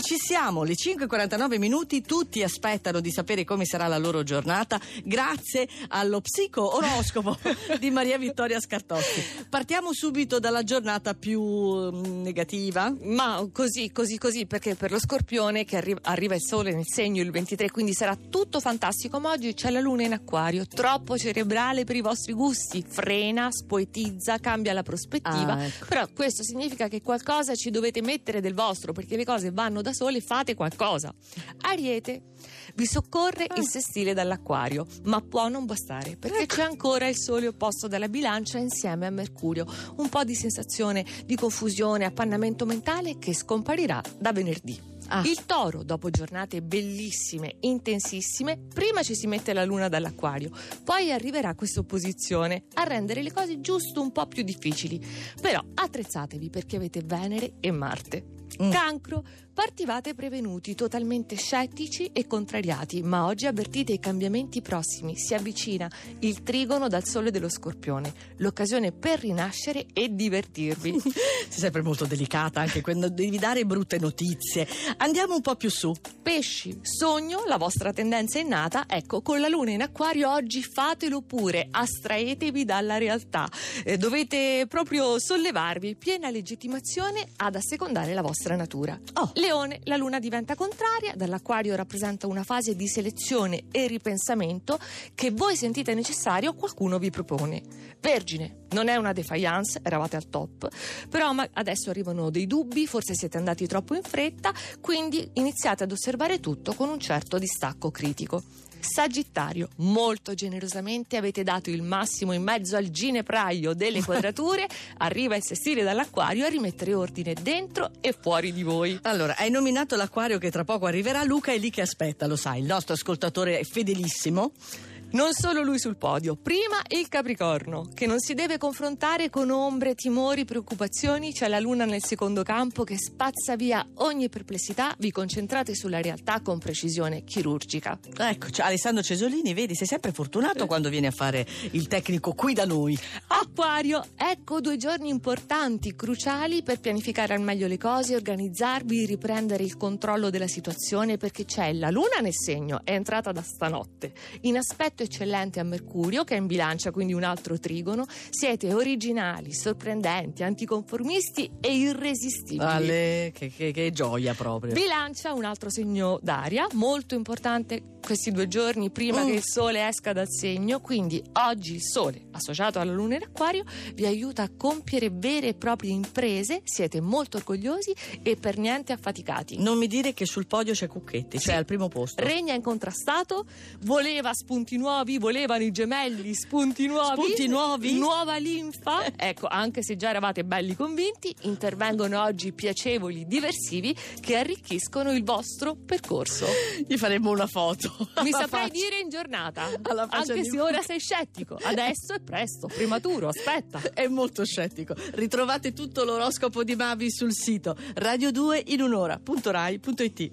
Ma ci siamo, le 5.49 minuti, tutti aspettano di sapere come sarà la loro giornata grazie allo psico oroscopo di Maria Vittoria Scartotti. Partiamo subito dalla giornata più mm, negativa. Ma così, così, così, perché per lo scorpione che arri- arriva il sole nel segno il 23, quindi sarà tutto fantastico. Ma oggi c'è la luna in acquario, troppo cerebrale per i vostri gusti, frena, spoetizza, cambia la prospettiva. Ah, ecco. Però questo significa che qualcosa ci dovete mettere del vostro, perché le cose vanno da sole, fate qualcosa. Ariete, vi soccorre il sestile dall'acquario, ma può non bastare, perché c'è ancora il sole opposto dalla bilancia insieme a Mercurio. Un po' di sensazione di confusione, appannamento mentale che scomparirà da venerdì. Ah. Il toro, dopo giornate bellissime, intensissime, prima ci si mette la luna dall'acquario, poi arriverà questa opposizione a rendere le cose giusto un po' più difficili. Però attrezzatevi perché avete Venere e Marte. Mm. Cancro, partivate prevenuti, totalmente scettici e contrariati, ma oggi avvertite i cambiamenti prossimi. Si avvicina il trigono dal sole dello scorpione, l'occasione per rinascere e divertirvi. Sei sempre molto delicata anche quando devi dare brutte notizie. Andiamo un po' più su. Pesci, sogno, la vostra tendenza è nata, ecco, con la luna in acquario oggi fatelo pure, astraetevi dalla realtà, Eh, dovete proprio sollevarvi, piena legittimazione ad assecondare la vostra natura. Oh. Leone, la luna diventa contraria, dall'acquario rappresenta una fase di selezione e ripensamento che voi sentite necessario, qualcuno vi propone. Vergine, non è una defiance, eravate al top, però adesso arrivano dei dubbi, forse siete andati troppo in fretta, quindi iniziate ad osservare tutto con un certo distacco critico. Sagittario, molto generosamente avete dato il massimo in mezzo al ginepraio delle quadrature, arriva il sestile dall'acquario a rimettere ordine dentro e fuori di voi. Allora, hai nominato l'acquario che tra poco arriverà. Luca è lì che aspetta, lo sai, il nostro ascoltatore è fedelissimo. Non solo lui sul podio, prima il Capricorno, che non si deve confrontare con ombre, timori, preoccupazioni, c'è la luna nel secondo campo che spazza via ogni perplessità, vi concentrate sulla realtà con precisione chirurgica. Ecco, Alessandro Cesolini, vedi, sei sempre fortunato quando viene a fare il tecnico qui da noi. Acquario, ecco due giorni importanti, cruciali per pianificare al meglio le cose, organizzarvi, riprendere il controllo della situazione perché c'è la luna nel segno, è entrata da stanotte, in aspetto eccellente a Mercurio che è in bilancia, quindi un altro trigono, siete originali, sorprendenti, anticonformisti e irresistibili. Ale, che, che- che gioia proprio. Bilancia, un altro segno d'aria, molto importante questi due giorni prima Mm. che il sole esca dal segno, quindi oggi il sole associato alla luna in acquario vi aiuta a compiere vere e proprie imprese, siete molto orgogliosi e per niente affaticati. Non mi dire che sul podio c'è Cucchetti, cioè Sì. al primo posto. Regna incontrastato, voleva spunti nuovi, volevano i gemelli spunti nuovi. Spunti nuovi? Nuova linfa. Ecco, anche se già eravate belli convinti, intervengono oggi piacevoli diversivi che arricchiscono il vostro percorso. Gli faremo una foto. Mi saprai faccia. dire in giornata. Anche se ora sei scettico. Adesso è presto, prematuro, aspetta. È molto scettico. Ritrovate tutto l'oroscopo di Mavi sul sito radio2 in un'ora.rai.it.